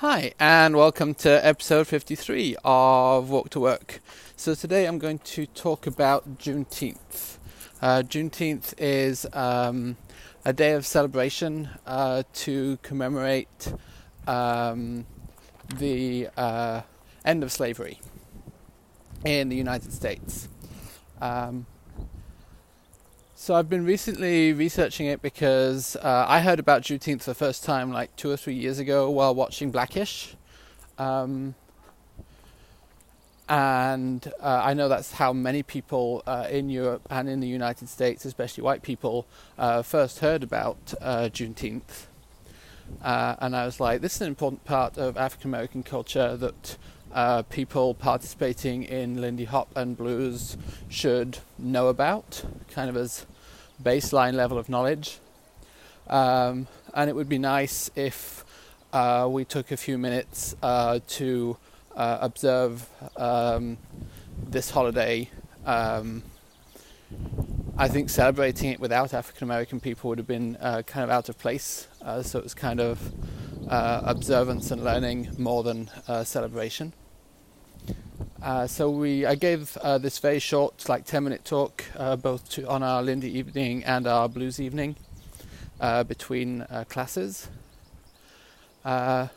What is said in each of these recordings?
Hi, and welcome to episode 53 of Walk to Work. So, today I'm going to talk about Juneteenth. Uh, Juneteenth is um, a day of celebration uh, to commemorate um, the uh, end of slavery in the United States. Um, so I've been recently researching it because uh, I heard about Juneteenth for the first time like two or three years ago while watching Blackish. Um, and uh, I know that's how many people uh, in Europe and in the United States, especially white people, uh, first heard about uh, Juneteenth. Uh, and I was like, this is an important part of African American culture that people participating in Lindy Hop and blues should know about, kind of as baseline level of knowledge. Um, and it would be nice if uh, we took a few minutes uh, to uh, observe um, this holiday. Um, I think celebrating it without African American people would have been uh, kind of out of place. Uh, so it was kind of uh, observance and learning more than celebration. Uh, so we, I gave uh, this very short, like 10 minute talk, uh, both to, on our Lindy evening and our blues evening uh, between uh, classes. and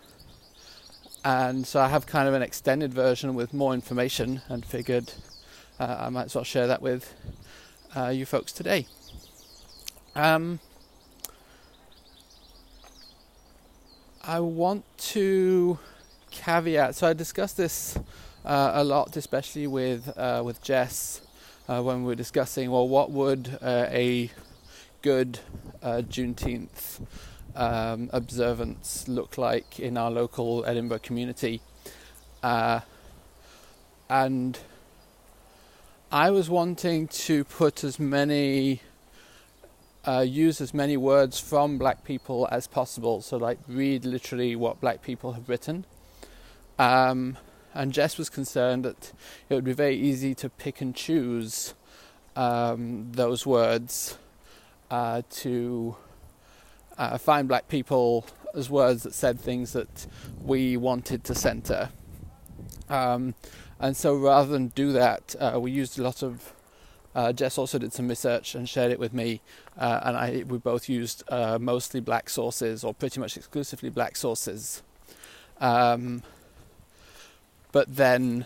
so I have kind of an extended version with more information and figured I might as well share that with you folks today. Um, I want to caveat, so I discussed this uh, a lot, especially with uh, with Jess uh, when we were discussing well, what would uh, a good uh, Juneteenth um, observance look like in our local Edinburgh community, uh, and I was wanting to put as many. use as many words from black people as possible, so like read literally what black people have written. Um, and Jess was concerned that it would be very easy to pick and choose um, those words uh, to uh, find black people as words that said things that we wanted to center. Um, and so rather than do that, uh, we used a lot of. Uh, Jess also did some research and shared it with me, uh, and I we both used uh, mostly black sources or pretty much exclusively black sources. Um, but then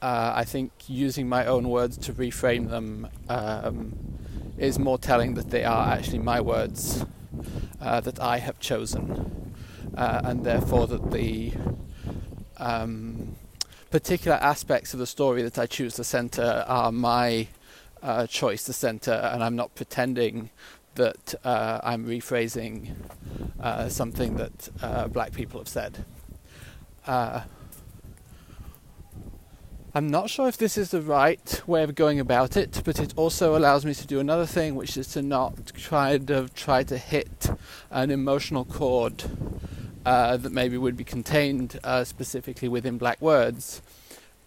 uh, I think using my own words to reframe them um, is more telling that they are actually my words uh, that I have chosen, uh, and therefore that the um, particular aspects of the story that I choose to center are my uh, choice to center, and I'm not pretending that uh, I'm rephrasing uh, something that black people have said. I'm not sure if this is the right way of going about it, but it also allows me to do another thing, which is to not try to try to hit an emotional chord uh, that maybe would be contained uh, specifically within black words,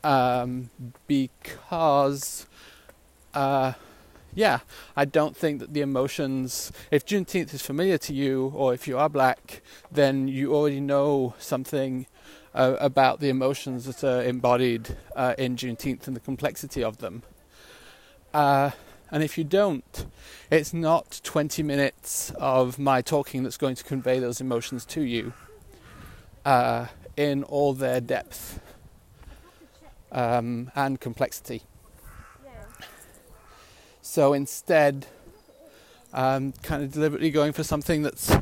um, because. Uh, yeah, I don't think that the emotions, if Juneteenth is familiar to you, or if you are black, then you already know something uh, about the emotions that are embodied uh, in Juneteenth and the complexity of them. Uh, and if you don't, it's not 20 minutes of my talking that's going to convey those emotions to you uh, in all their depth um, and complexity. So instead, I'm kind of deliberately going for something that's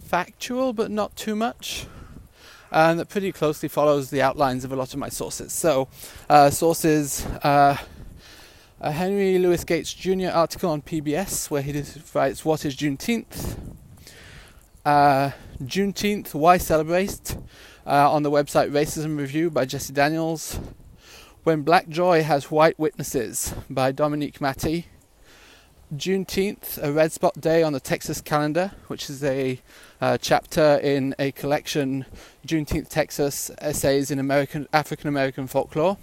factual but not too much and that pretty closely follows the outlines of a lot of my sources. So, uh, sources uh, a Henry Louis Gates Jr. article on PBS where he writes, What is Juneteenth? Uh, Juneteenth, Why Celebrate? Uh, on the website Racism Review by Jessie Daniels. When Black Joy Has White Witnesses by Dominique Matti. Juneteenth, a red spot day on the Texas calendar, which is a uh, chapter in a collection, Juneteenth Texas Essays in American African American Folklore.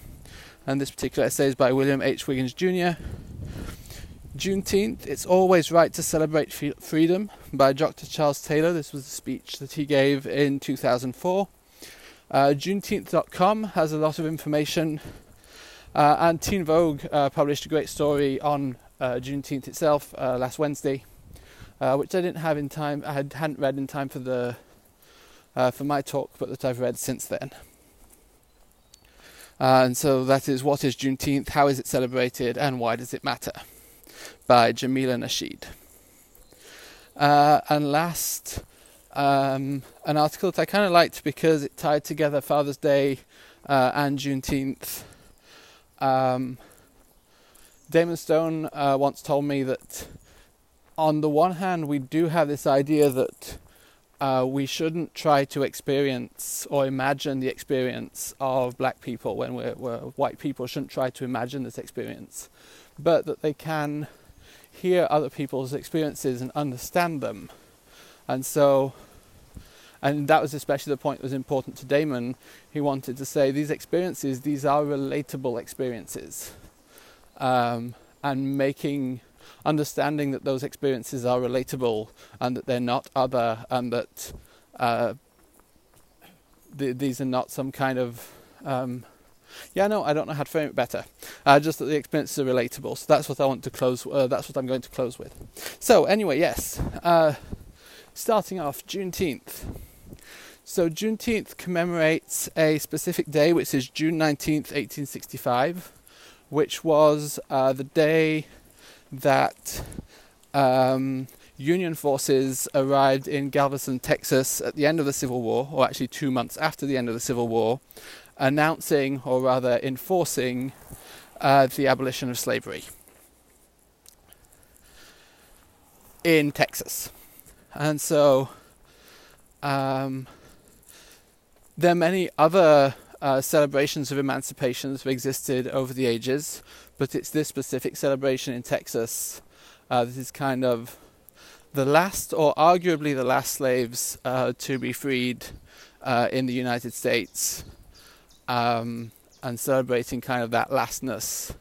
And this particular essay is by William H. Wiggins Jr. Juneteenth, it's always right to celebrate freedom by Dr. Charles Taylor. This was a speech that he gave in 2004. Uh, Juneteenth.com has a lot of information, uh, and Teen Vogue uh, published a great story on uh, Juneteenth itself uh, last Wednesday, uh, which I didn't have in time. I had, hadn't read in time for the for my talk, but that I've read since then. and so that is what is Juneteenth, how is it celebrated, and why does it matter? by Jameelah Nasheed. Uh, and last, um, an article that I kind of liked because it tied together Father's Day uh, and Juneteenth. Um, Damon Stone uh, once told me that, on the one hand, we do have this idea that uh, we shouldn't try to experience or imagine the experience of black people when we're, we're white people shouldn't try to imagine this experience, but that they can hear other people's experiences and understand them. And so, and that was especially the point that was important to Damon. He wanted to say these experiences, these are relatable experiences. Um, and making, understanding that those experiences are relatable and that they're not other and that uh, th- these are not some kind of um, yeah, no, I don't know how to frame it better. Uh, just that the experiences are relatable. So that's what I want to close. Uh, that's what I'm going to close with. So anyway, yes. Uh, starting off, Juneteenth. So Juneteenth commemorates a specific day, which is June 19th, 1865, which was uh, the day that um, Union forces arrived in Galveston, Texas at the end of the Civil War, or actually two months after the end of the Civil War, announcing, or rather enforcing, uh, the abolition of slavery in Texas. And so um, there are many other uh, celebrations of emancipation that have existed over the ages, but it's this specific celebration in Texas uh, that is kind of the last, or arguably the last slaves uh, to be freed uh, in the United States um, and celebrating kind of that lastness,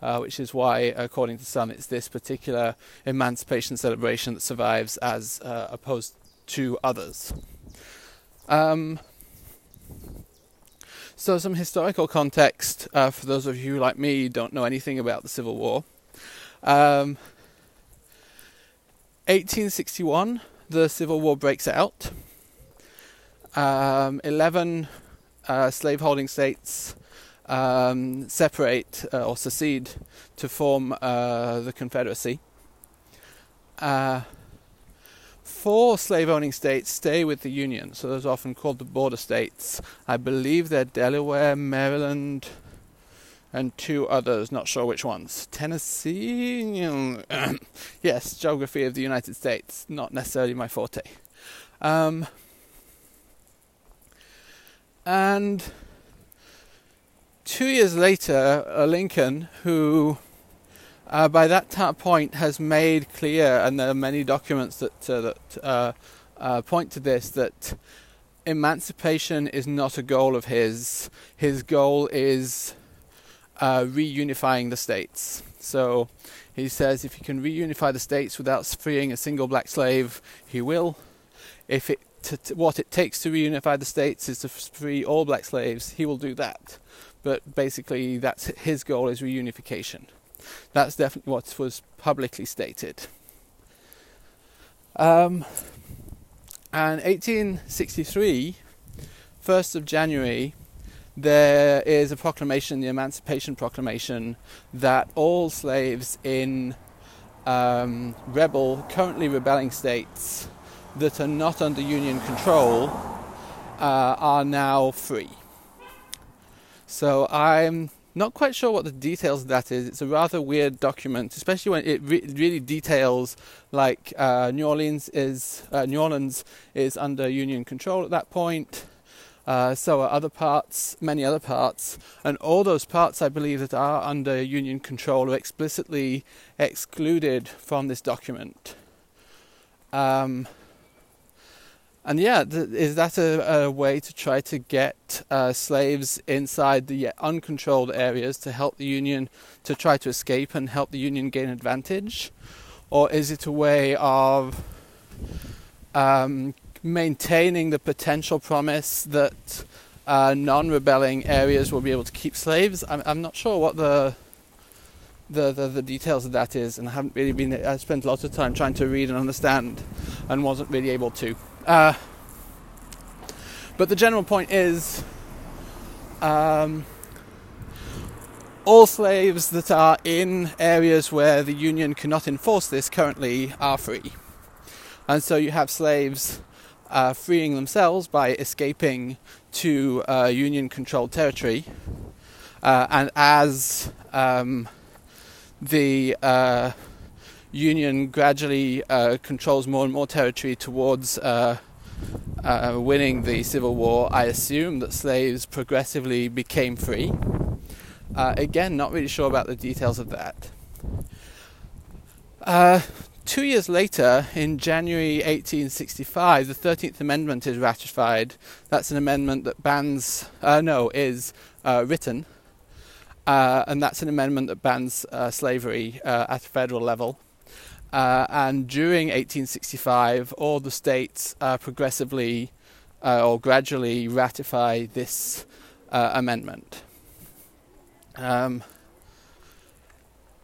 uh, which is why, according to some, it's this particular emancipation celebration that survives as uh, opposed to others. Um, so, some historical context uh, for those of you like me don't know anything about the Civil War. Um, 1861, the Civil War breaks out. Um, 11 uh, slaveholding states um, separate uh, or secede to form uh, the Confederacy. Four slave owning states stay with the Union, so those are often called the border states. I believe they're Delaware, Maryland, and two others, not sure which ones. Tennessee? yes, geography of the United States, not necessarily my forte. Um, and two years later, Lincoln, who uh, by that t- point has made clear, and there are many documents that uh, that uh, uh, point to this, that emancipation is not a goal of his. His goal is uh, reunifying the states. So he says if he can reunify the states without freeing a single black slave, he will. If it to, to, what it takes to reunify the states is to free all black slaves, he will do that. But basically, that's his goal is reunification. That's definitely what was publicly stated. Um, and 1863, 1st of January, there is a proclamation, the Emancipation Proclamation, that all slaves in um, rebel, currently rebelling states that are not under Union control uh, are now free. So I'm not quite sure what the details of that is. It's a rather weird document, especially when it re- really details like uh, New Orleans is uh, New Orleans is under Union control at that point. Uh, so are other parts, many other parts, and all those parts I believe that are under Union control are explicitly excluded from this document. Um, and yeah, th- is that a, a, way to try to get uh, slaves inside the uncontrolled areas to help the Union to try to escape and help the Union gain advantage? Or is it a way of um, maintaining the potential promise that uh, non rebelling areas will be able to keep slaves? I'm, I'm not sure what the the, the, the, details of that is, and I haven't really been. I spent lots of time trying to read and understand, and wasn't really able to. Uh, but the general point is, um, all slaves that are in areas where the union cannot enforce this currently are free, and so you have slaves uh, freeing themselves by escaping to uh, union-controlled territory, uh, and as um, the uh, Union gradually uh, controls more and more territory towards uh, uh, winning the Civil War, I assume that slaves progressively became free. Uh, again, not really sure about the details of that. Uh, two years later, in January 1865, the 13th Amendment is ratified. That's an amendment that bans, no, is written uh, and that's an amendment that bans uh, slavery uh, at a federal level. Uh, and during 1865, all the states uh, progressively uh, or gradually ratify this amendment. Um,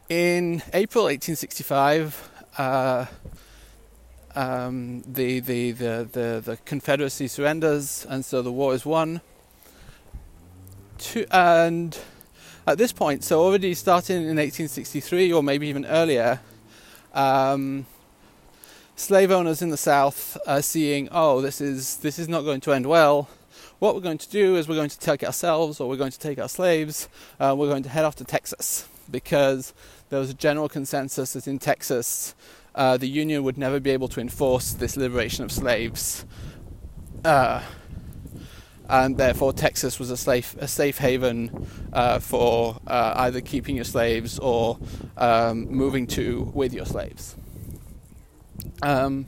in April 1865, um, the, the, the, the, the Confederacy surrenders, and so the war is won. To, and at this point, so already starting in 1863 or maybe even earlier, um, slave owners in the South are seeing, oh, this is this is not going to end well. What we're going to do is we're going to take ourselves, or we're going to take our slaves. Uh, we're going to head off to Texas because there was a general consensus that in Texas, uh, the Union would never be able to enforce this liberation of slaves. Uh, and therefore Texas was a safe a safe haven uh, for uh, either keeping your slaves or um, moving to with your slaves. Um,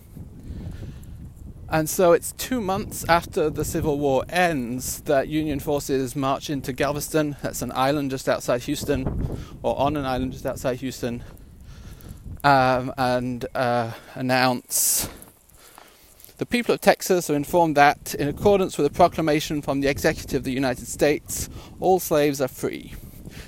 and so it's two months after the Civil War ends that Union forces march into Galveston. That's an island just outside Houston, or on an island just outside Houston, um, and uh, announce the people of Texas are informed that, in accordance with a proclamation from the Executive of the United States, all slaves are free.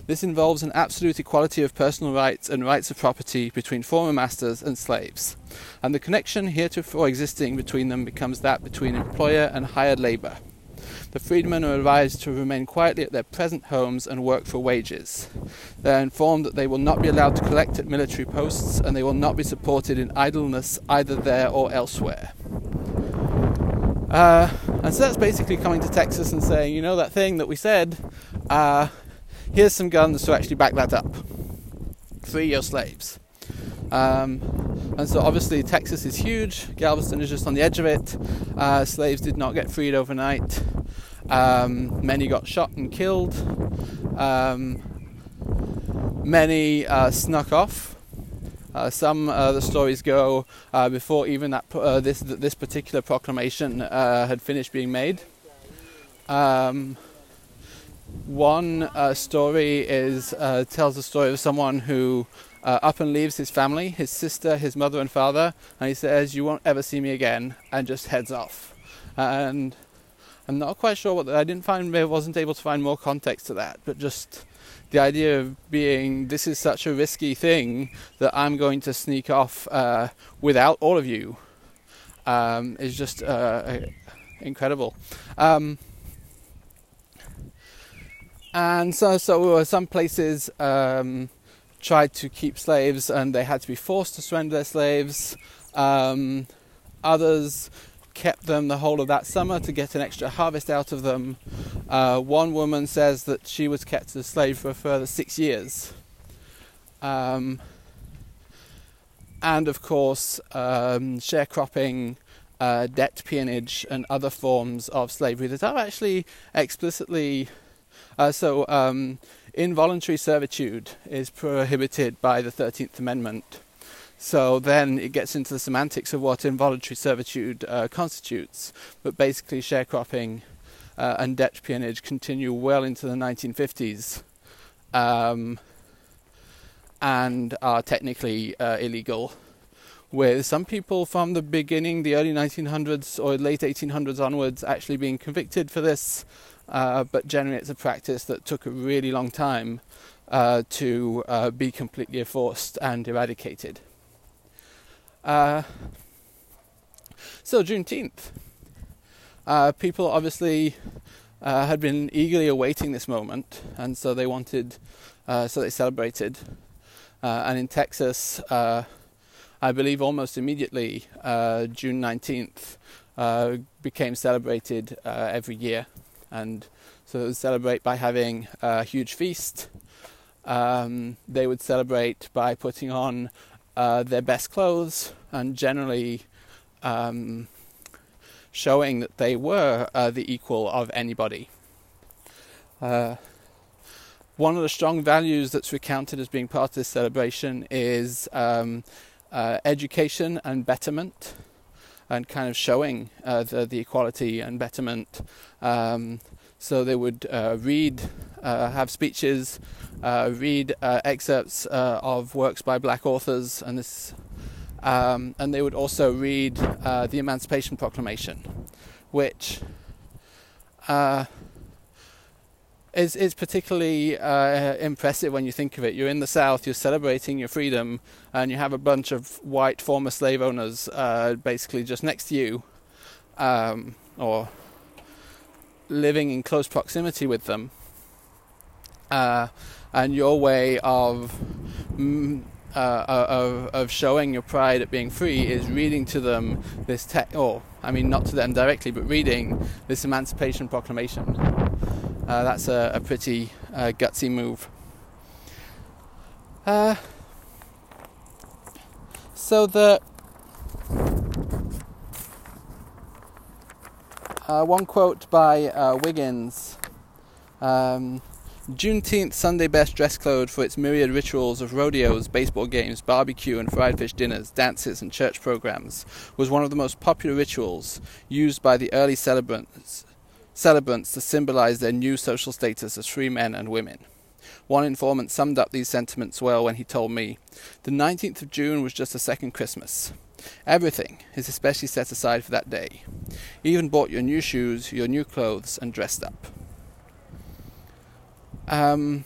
This involves an absolute equality of personal rights and rights of property between former masters and slaves, and the connection heretofore existing between them becomes that between employer and hired labor. The freedmen are advised to remain quietly at their present homes and work for wages. They are informed that they will not be allowed to collect at military posts and they will not be supported in idleness either there or elsewhere. Uh, and so that's basically coming to Texas and saying, you know, that thing that we said, uh, here's some guns to actually back that up. Free your slaves. Um, and so obviously Texas is huge. Galveston is just on the edge of it. Uh, slaves did not get freed overnight. Um, many got shot and killed. Um, many uh, snuck off uh, some uh, the stories go uh, before even that uh, this this particular proclamation uh, had finished being made. Um, one uh, story is tells the story of someone who up and leaves his family, his sister, his mother and father, and he says, "You won't ever see me again," and just heads off. And I'm not quite sure what I didn't find. I wasn't able to find more context to that, but just the idea of being this is such a risky thing that I'm going to sneak off uh, without all of you um, is just uh, incredible. Um, and so, so some places um, tried to keep slaves, and they had to be forced to surrender their slaves. Um, others kept them the whole of that summer to get an extra harvest out of them. Uh, one woman says that she was kept as a slave for a further six years. Um, and of course, um, sharecropping, uh, debt peonage, and other forms of slavery that are actually explicitly uh, so. Um, involuntary servitude is prohibited by the 13th Amendment. So then it gets into the semantics of what involuntary servitude uh, constitutes. But basically, sharecropping uh, and debt peonage continue well into the 1950s um, and are technically uh, illegal. With some people from the beginning, the early 1900s or late 1800s onwards, actually being convicted for this, uh, but generally it's a practice that took a really long time uh, to uh, be completely enforced and eradicated. Uh, so Juneteenth, uh, people obviously uh, had been eagerly awaiting this moment, and so they wanted, uh, so they celebrated. Uh, and in Texas, uh, I believe almost immediately, June nineteenth became celebrated every year, and so they would celebrate by having a huge feast. Um, they would celebrate by putting on uh, their best clothes and generally um, showing that they were uh, the equal of anybody. Uh, one of the strong values that's recounted as being part of this celebration is um, uh, education and betterment, and kind of showing uh, the, the, equality and betterment. Um, so they would uh, read, have speeches, uh, read uh, excerpts uh, of works by black authors, and this, um, and they would also read uh, the Emancipation Proclamation, which uh, is is particularly uh, impressive when you think of it. You're in the South, you're celebrating your freedom, and you have a bunch of white former slave owners basically just next to you, um, or living in close proximity with them. Uh, and your way of mm, uh, of, of showing your pride at being free is reading to them this text, or I mean, not to them directly, but reading this Emancipation Proclamation. Uh, that's a, a pretty uh, gutsy move. Uh, so the uh, one quote by Wiggins. Um, Juneteenth Sunday best dress code for its myriad rituals of rodeos, baseball games, barbecue and fried fish dinners, dances, and church programs was one of the most popular rituals used by the early celebrants, celebrants to symbolize their new social status as free men and women. One informant summed up these sentiments well when he told me, The 19th of June was just a second Christmas. Everything is especially set aside for that day. You even bought your new shoes, your new clothes, and dressed up. Um,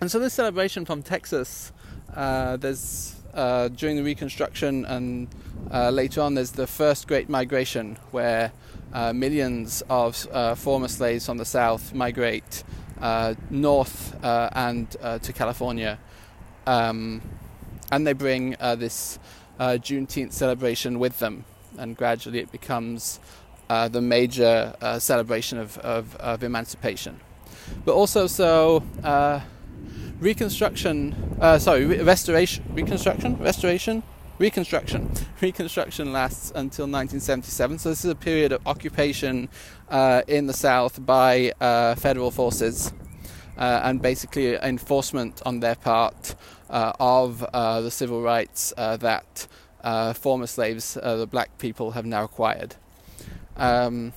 and so this celebration from Texas, uh, there's uh, during the Reconstruction and uh, later on, there's the first Great Migration, where uh, millions of uh, former slaves from the South migrate uh, north and to California, um, and they bring this Juneteenth celebration with them, and gradually it becomes the major celebration of, of, of emancipation but also so uh, reconstruction. Uh, sorry, re- restoration, reconstruction, restoration, reconstruction. Reconstruction lasts until 1977. So this is a period of occupation uh, in the South by uh, federal forces. Uh, and basically enforcement on their part uh, of the civil rights that former slaves, the black people, have now acquired. Um,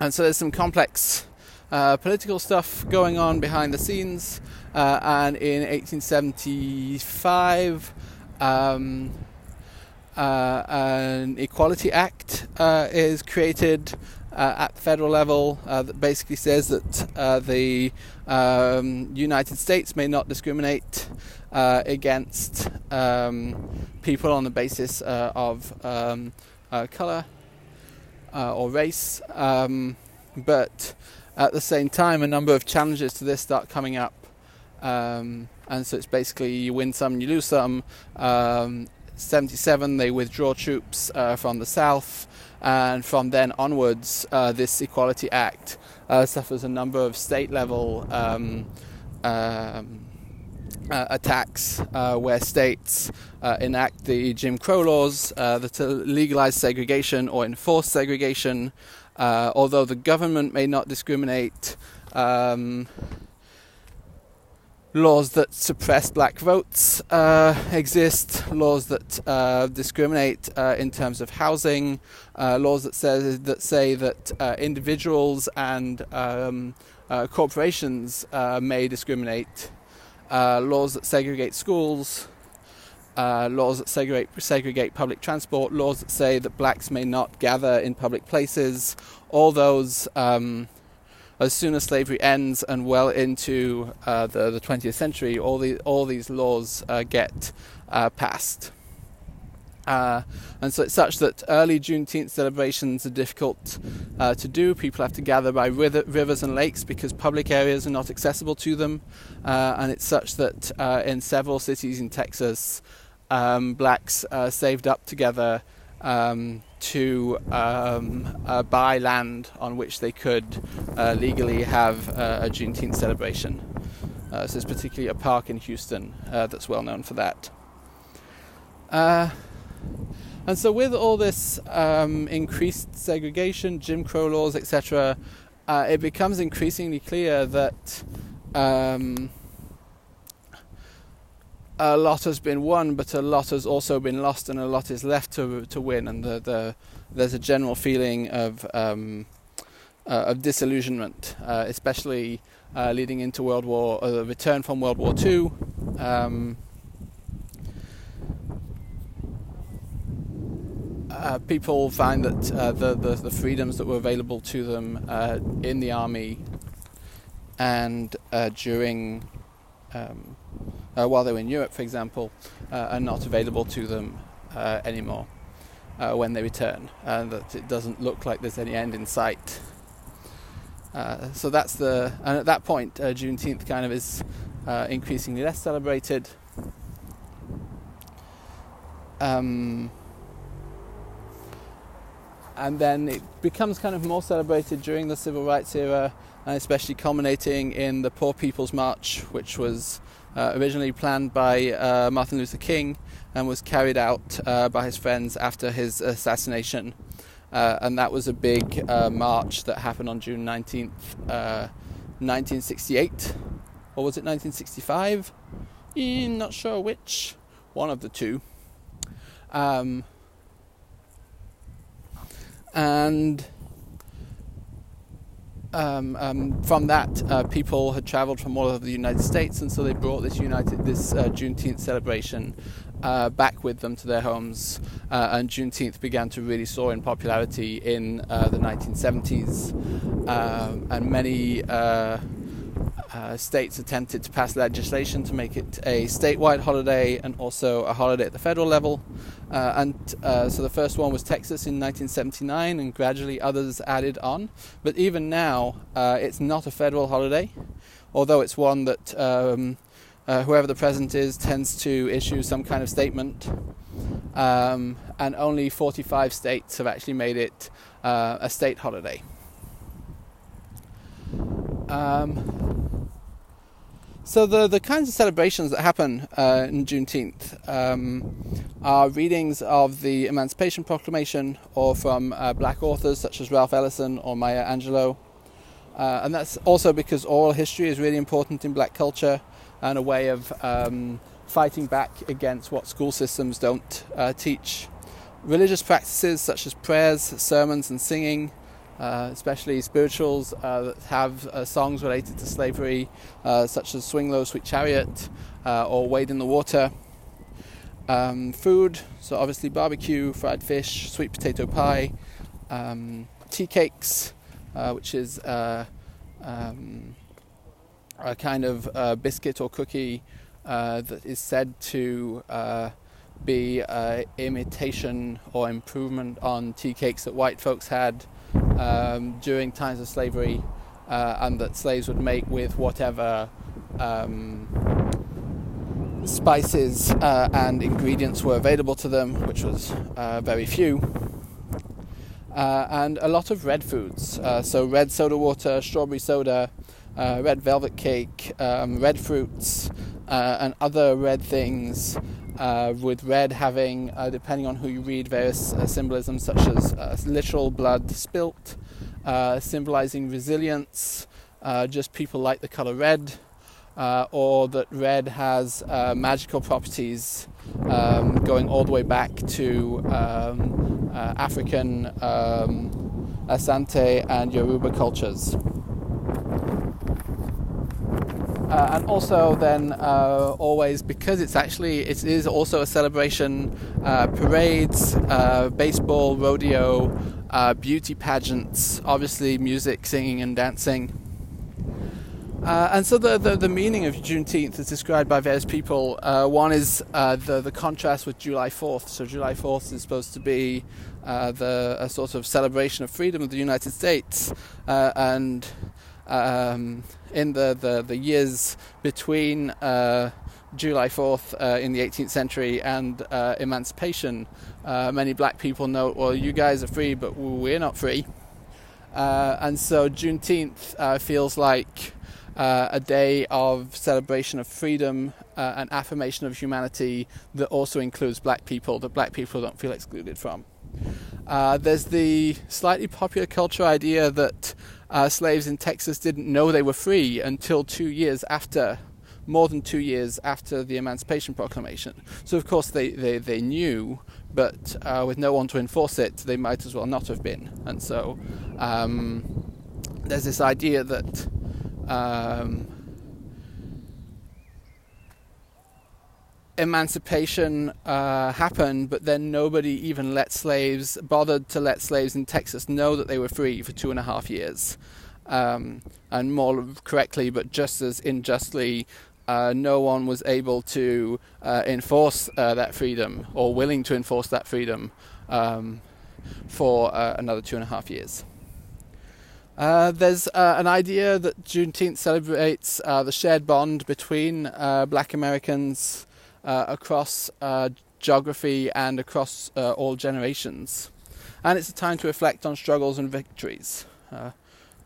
and so there's some complex uh, political stuff going on behind the scenes. Uh, and in 1875, um, uh, an Equality Act uh, is created uh, at the federal level that basically says that the um, United States may not discriminate against um, people on the basis of um, color or race, um, but at the same time, a number of challenges to this start coming up. Um, and so it's basically you win some, you lose some. Um, 77, they withdraw troops uh, from the south, and from then onwards, uh, this Equality Act uh, suffers a number of state level um, um uh, attacks uh, where states uh, enact the Jim Crow laws that legalize segregation or enforce segregation. Uh, although the government may not discriminate, um, laws that suppress black votes uh, exist, laws that uh, discriminate uh, in terms of housing, uh, laws that say that say that uh, individuals and um, uh, corporations may discriminate, laws that segregate schools. laws that segregate, segregate public transport, laws that say that blacks may not gather in public places, all those um, as soon as slavery ends and well into uh, the, the 20th century, all, the, all these laws uh, get uh, passed. Uh, and so it's such that early Juneteenth celebrations are difficult uh, to do. People have to gather by river, rivers and lakes because public areas are not accessible to them. Uh, and it's such that in several cities in Texas, um, blacks saved up together um, to um, uh, buy land on which they could uh, legally have uh, a Juneteenth celebration. Uh, so there's particularly a park in Houston uh, that's well known for that. Uh, and so, with all this um, increased segregation, Jim Crow laws, etc., it becomes increasingly clear that um, a lot has been won, but a lot has also been lost, and a lot is left to to win. And the, the there's a general feeling of um, uh, of disillusionment, uh, especially uh, leading into World War, uh, the return from World War II. Um, uh, people find that uh, the, the, the freedoms that were available to them in the army and during um, uh, while they were in Europe, for example, uh, are not available to them uh, anymore uh, when they return, and that it doesn't look like there's any end in sight. Uh, so that's the, and at that point, Juneteenth kind of is increasingly less celebrated. Um, and then it becomes kind of more celebrated during the civil rights era, and especially culminating in the Poor People's March, which was uh, originally planned by uh, Martin Luther King and was carried out uh, by his friends after his assassination. Uh, and that was a big uh, march that happened on June 19th, 1968. Or was it 1965? not sure which. One of the two. Um, and um, um, from that, uh, people had travelled from all over the United States, and so they brought this United this uh, Juneteenth celebration uh, back with them to their homes. Uh, and Juneteenth began to really soar in popularity in uh, the 1970s, um, and many uh, states attempted to pass legislation to make it a statewide holiday and also a holiday at the federal level. Uh, and uh, so the first one was Texas in 1979, and gradually others added on. But even now, uh, it's not a federal holiday, although it's one that um, uh, whoever the president is tends to issue some kind of statement. Um, and only 45 states have actually made it a state holiday. Um, so the, the kinds of celebrations that happen uh, in Juneteenth um, are readings of the Emancipation Proclamation or from uh, black authors such as Ralph Ellison or Maya Angelou. Uh, and that's also because oral history is really important in black culture and a way of um, fighting back against what school systems don't uh, teach. Religious practices such as prayers, sermons, and singing uh, especially spirituals uh, that have uh, songs related to slavery, uh, such as Swing Low, Sweet Chariot, uh, or Wade in the Water. Um, food, so obviously barbecue, fried fish, sweet potato pie, um, tea cakes, which is um, a kind of biscuit or cookie that is said to be imitation or improvement on tea cakes that white folks had um, during times of slavery uh, and that slaves would make with whatever um, spices uh, and ingredients were available to them, which was uh, very few. Uh, and a lot of red foods, uh, so red soda water, strawberry soda, uh, red velvet cake, um, red fruits, and other red things uh, with red having, uh, depending on who you read, various uh, symbolisms such as uh, literal blood spilt, uh, symbolizing resilience, uh, just people like the color red, or that red has magical properties um, going all the way back to um, African um, Asante and Yoruba cultures. Uh, and also then uh, always because it's actually it is also a celebration uh, parades uh, baseball rodeo uh, beauty pageants obviously music singing and dancing uh, and so the, the, the, meaning of Juneteenth is described by various people. one is the, the contrast with July 4th. So July 4th is supposed to be the a sort of celebration of freedom of the United States, and um, in the, the, the, years between uh, July 4th uh, in the 18th century and uh, emancipation, uh, many black people know, well, you guys are free, but we're not free. Uh, and so Juneteenth uh, feels like a day of celebration of freedom and affirmation of humanity that also includes black people, that black people don't feel excluded from. there's the slightly popular culture idea that uh, slaves in Texas didn't know they were free until two years after, more than two years after the Emancipation Proclamation. So, of course, they, they, they knew, but uh, with no one to enforce it, they might as well not have been. And so um, there's this idea that. Um, emancipation uh, happened, but then nobody even let slaves, bothered to let slaves in Texas know that they were free for two and a half years. Um, and more correctly, but just as unjustly, uh, no one was able to uh, enforce uh, that freedom or willing to enforce that freedom um, for uh, another two and a half years. Uh, there's uh, an idea that Juneteenth celebrates uh, the shared bond between uh, black Americans across uh, geography and across uh, all generations. And it's a time to reflect on struggles and victories, uh,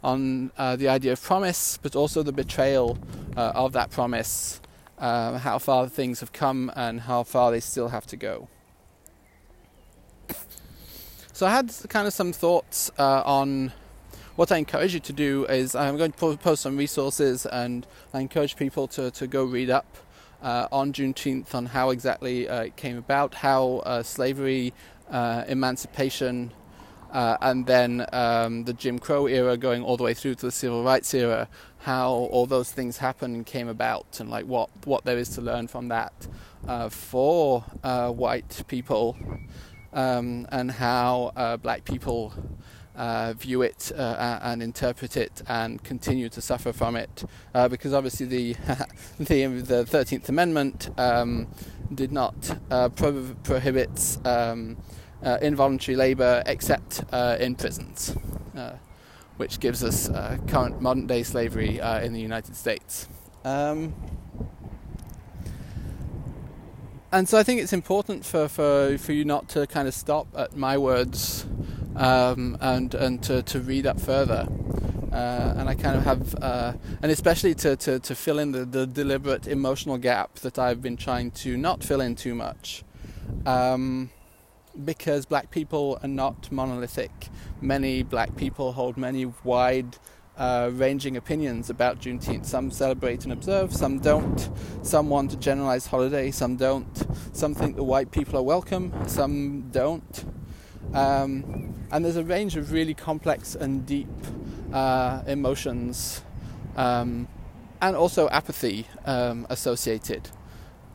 on uh, the idea of promise, but also the betrayal uh, of that promise, how far things have come and how far they still have to go. So I had kind of some thoughts on what I encourage you to do is I'm going to post some resources and I encourage people to, to go read up uh, on Juneteenth on how exactly uh, it came about, how uh, slavery, uh, emancipation, uh, and then um, the Jim Crow era going all the way through to the Civil Rights era, how all those things happened and came about, and like what, what there is to learn from that for white people, um, and how black people uh, view it uh, and interpret it and continue to suffer from it. Uh, because obviously the the, the 13th Amendment um, did not uh, pro- prohibit um, uh, involuntary labor except uh, in prisons which gives us current modern day slavery in the United States. Um, and so I think it's important for, for, for you not to kind of stop at my words um, and and to, to read up further. Uh, and I kind of have, uh, and especially to, to, to fill in the, the deliberate emotional gap that I've been trying to not fill in too much. Um, because black people are not monolithic. Many black people hold many wide uh, ranging opinions about Juneteenth. Some celebrate and observe, some don't. Some want a generalized holiday, some don't. Some think the white people are welcome, some don't. Um, and there's a range of really complex and deep uh, emotions um, and also apathy um, associated.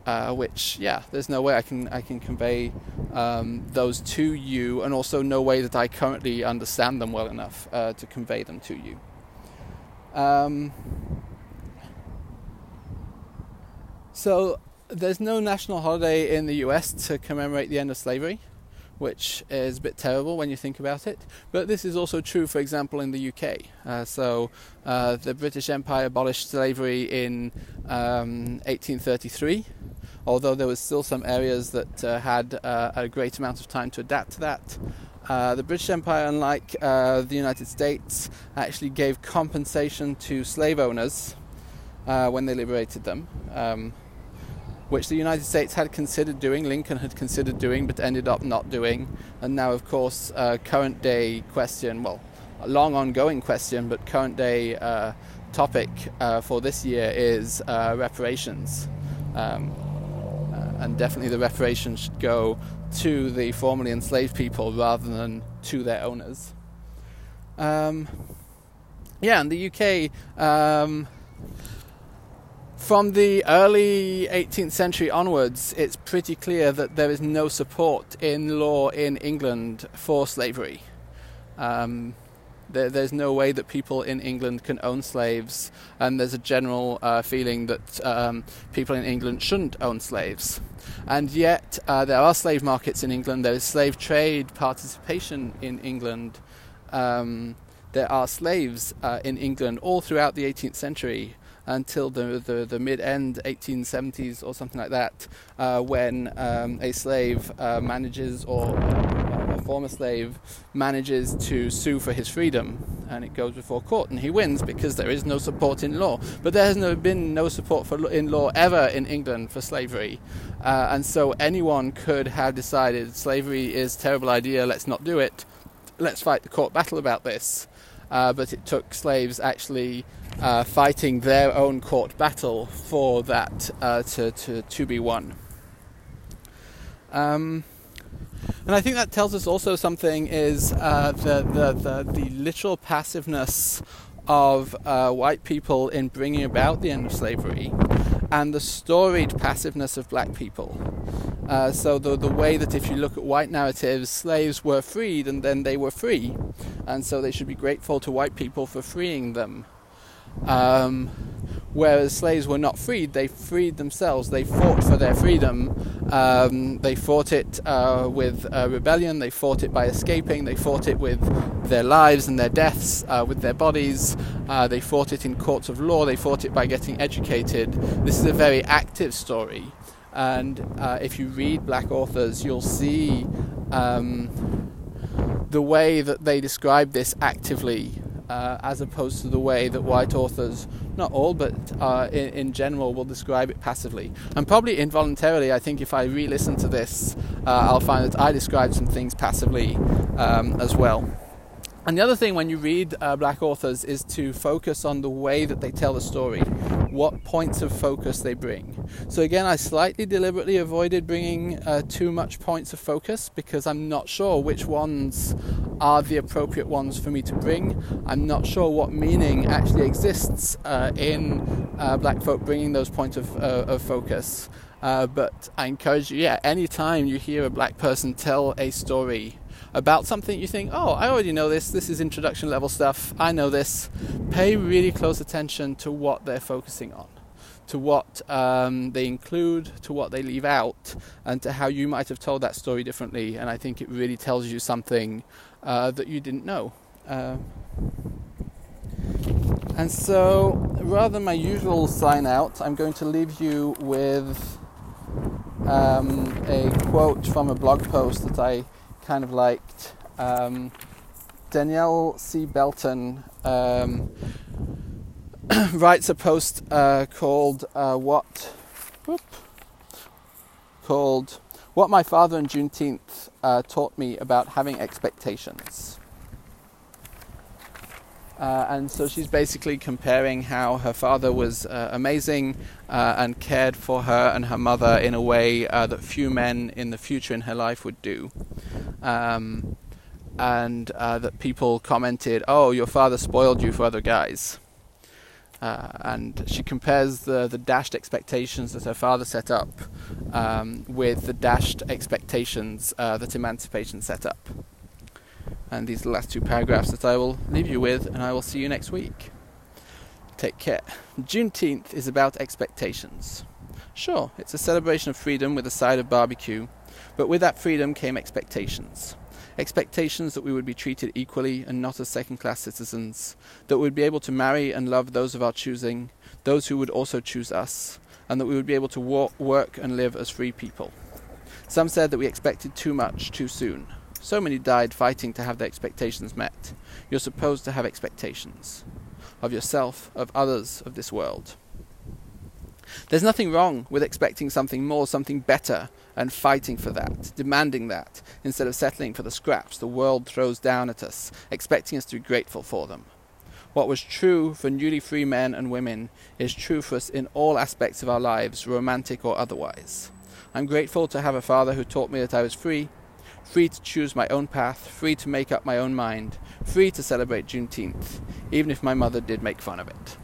Uh, which, yeah, there's no way I can I can convey um, those to you, and also no way that I currently understand them well enough uh, to convey them to you. Um, so there's no national holiday in the U.S. to commemorate the end of slavery which is a bit terrible when you think about it. But this is also true, for example, in the UK. Uh, so uh, the British Empire abolished slavery in um, 1833, although there was still some areas that uh, had uh, a great amount of time to adapt to that. Uh, the British Empire, unlike uh, the United States, actually gave compensation to slave owners when they liberated them. Um, which the United States had considered doing, Lincoln had considered doing, but ended up not doing. And now, of course, uh, current day question, well, a long ongoing question, but current day uh, topic uh, for this year is uh, reparations. Um, uh, and definitely the reparations should go to the formerly enslaved people rather than to their owners. Um, yeah, in the UK, um, from the early 18th century onwards, it's pretty clear that there is no support in law in England for slavery. Um, there, there's no way that people in England can own slaves, and there's a general uh, feeling that um, people in England shouldn't own slaves. And yet, uh, there are slave markets in England, there is slave trade participation in England. Um, there are slaves uh, in England all throughout the 18th century until the, the, the mid end 1870s or something like that, uh, when um, a slave uh, manages or a former slave manages to sue for his freedom and it goes before court and he wins because there is no support in law. But there has no, been no support for, in law ever in England for slavery. Uh, and so anyone could have decided slavery is a terrible idea, let's not do it, let's fight the court battle about this. Uh, but it took slaves actually uh, fighting their own court battle for that uh, to, to, to be won. Um, and I think that tells us also something is uh, the, the, the, the, literal passiveness of uh, white people in bringing about the end of slavery and the storied passiveness of black people. Uh, so the the way that if you look at white narratives, slaves were freed and then they were free, and so they should be grateful to white people for freeing them. Um, whereas slaves were not freed, they freed themselves. They fought for their freedom. Um, they fought it uh, with uh, rebellion. They fought it by escaping. They fought it with their lives and their deaths, uh, with their bodies. Uh, they fought it in courts of law. They fought it by getting educated. This is a very active story. And uh, if you read black authors, you'll see um, the way that they describe this actively uh, as opposed to the way that white authors, not all, but uh, in, in, general, will describe it passively. And probably involuntarily, I think if I re listen to this, uh, I'll find that I describe some things passively um, as well. And the other thing when you read uh, black authors is to focus on the way that they tell the story, what points of focus they bring. So, again, I slightly deliberately avoided bringing uh, too much points of focus because I'm not sure which ones are the appropriate ones for me to bring. I'm not sure what meaning actually exists uh, in uh, black folk bringing those points of, uh, of focus. Uh, but I encourage you, yeah, anytime you hear a black person tell a story about something you think, oh, I already know this, this is introduction level stuff, I know this, pay really close attention to what they're focusing on, to what um, they include, to what they leave out, and to how you might have told that story differently. And I think it really tells you something uh, that you didn't know. Uh, and so, rather than my usual sign out, I'm going to leave you with um, a quote from a blog post that I kind of liked. Um, Danielle C. Belton um, writes a post uh, called uh, "What." Whoop, called "What My Father and Juneteenth uh, Taught Me About Having Expectations." Uh, and so she's basically comparing how her father was uh, amazing uh, and cared for her and her mother in a way uh, that few men in the future in her life would do. Um, and uh, that people commented, "Oh, your father spoiled you for other guys." Uh, and she compares the, the dashed expectations that her father set up um, with the dashed expectations that emancipation set up. And these last two paragraphs that I will leave you with, and I will see you next week. Take care. Juneteenth is about expectations. Sure, it's a celebration of freedom with a side of barbecue, but with that freedom came expectations. Expectations that we would be treated equally and not as second class citizens, that we would be able to marry and love those of our choosing, those who would also choose us, and that we would be able to walk, work and live as free people. Some said that we expected too much too soon. So many died fighting to have their expectations met. You're supposed to have expectations of yourself, of others, of this world. There's nothing wrong with expecting something more, something better, and fighting for that, demanding that, instead of settling for the scraps the world throws down at us, expecting us to be grateful for them. What was true for newly free men and women is true for us in all aspects of our lives, romantic or otherwise. I'm grateful to have a father who taught me that I was free, free to choose my own path, free to make up my own mind, free to celebrate Juneteenth, even if my mother did make fun of it.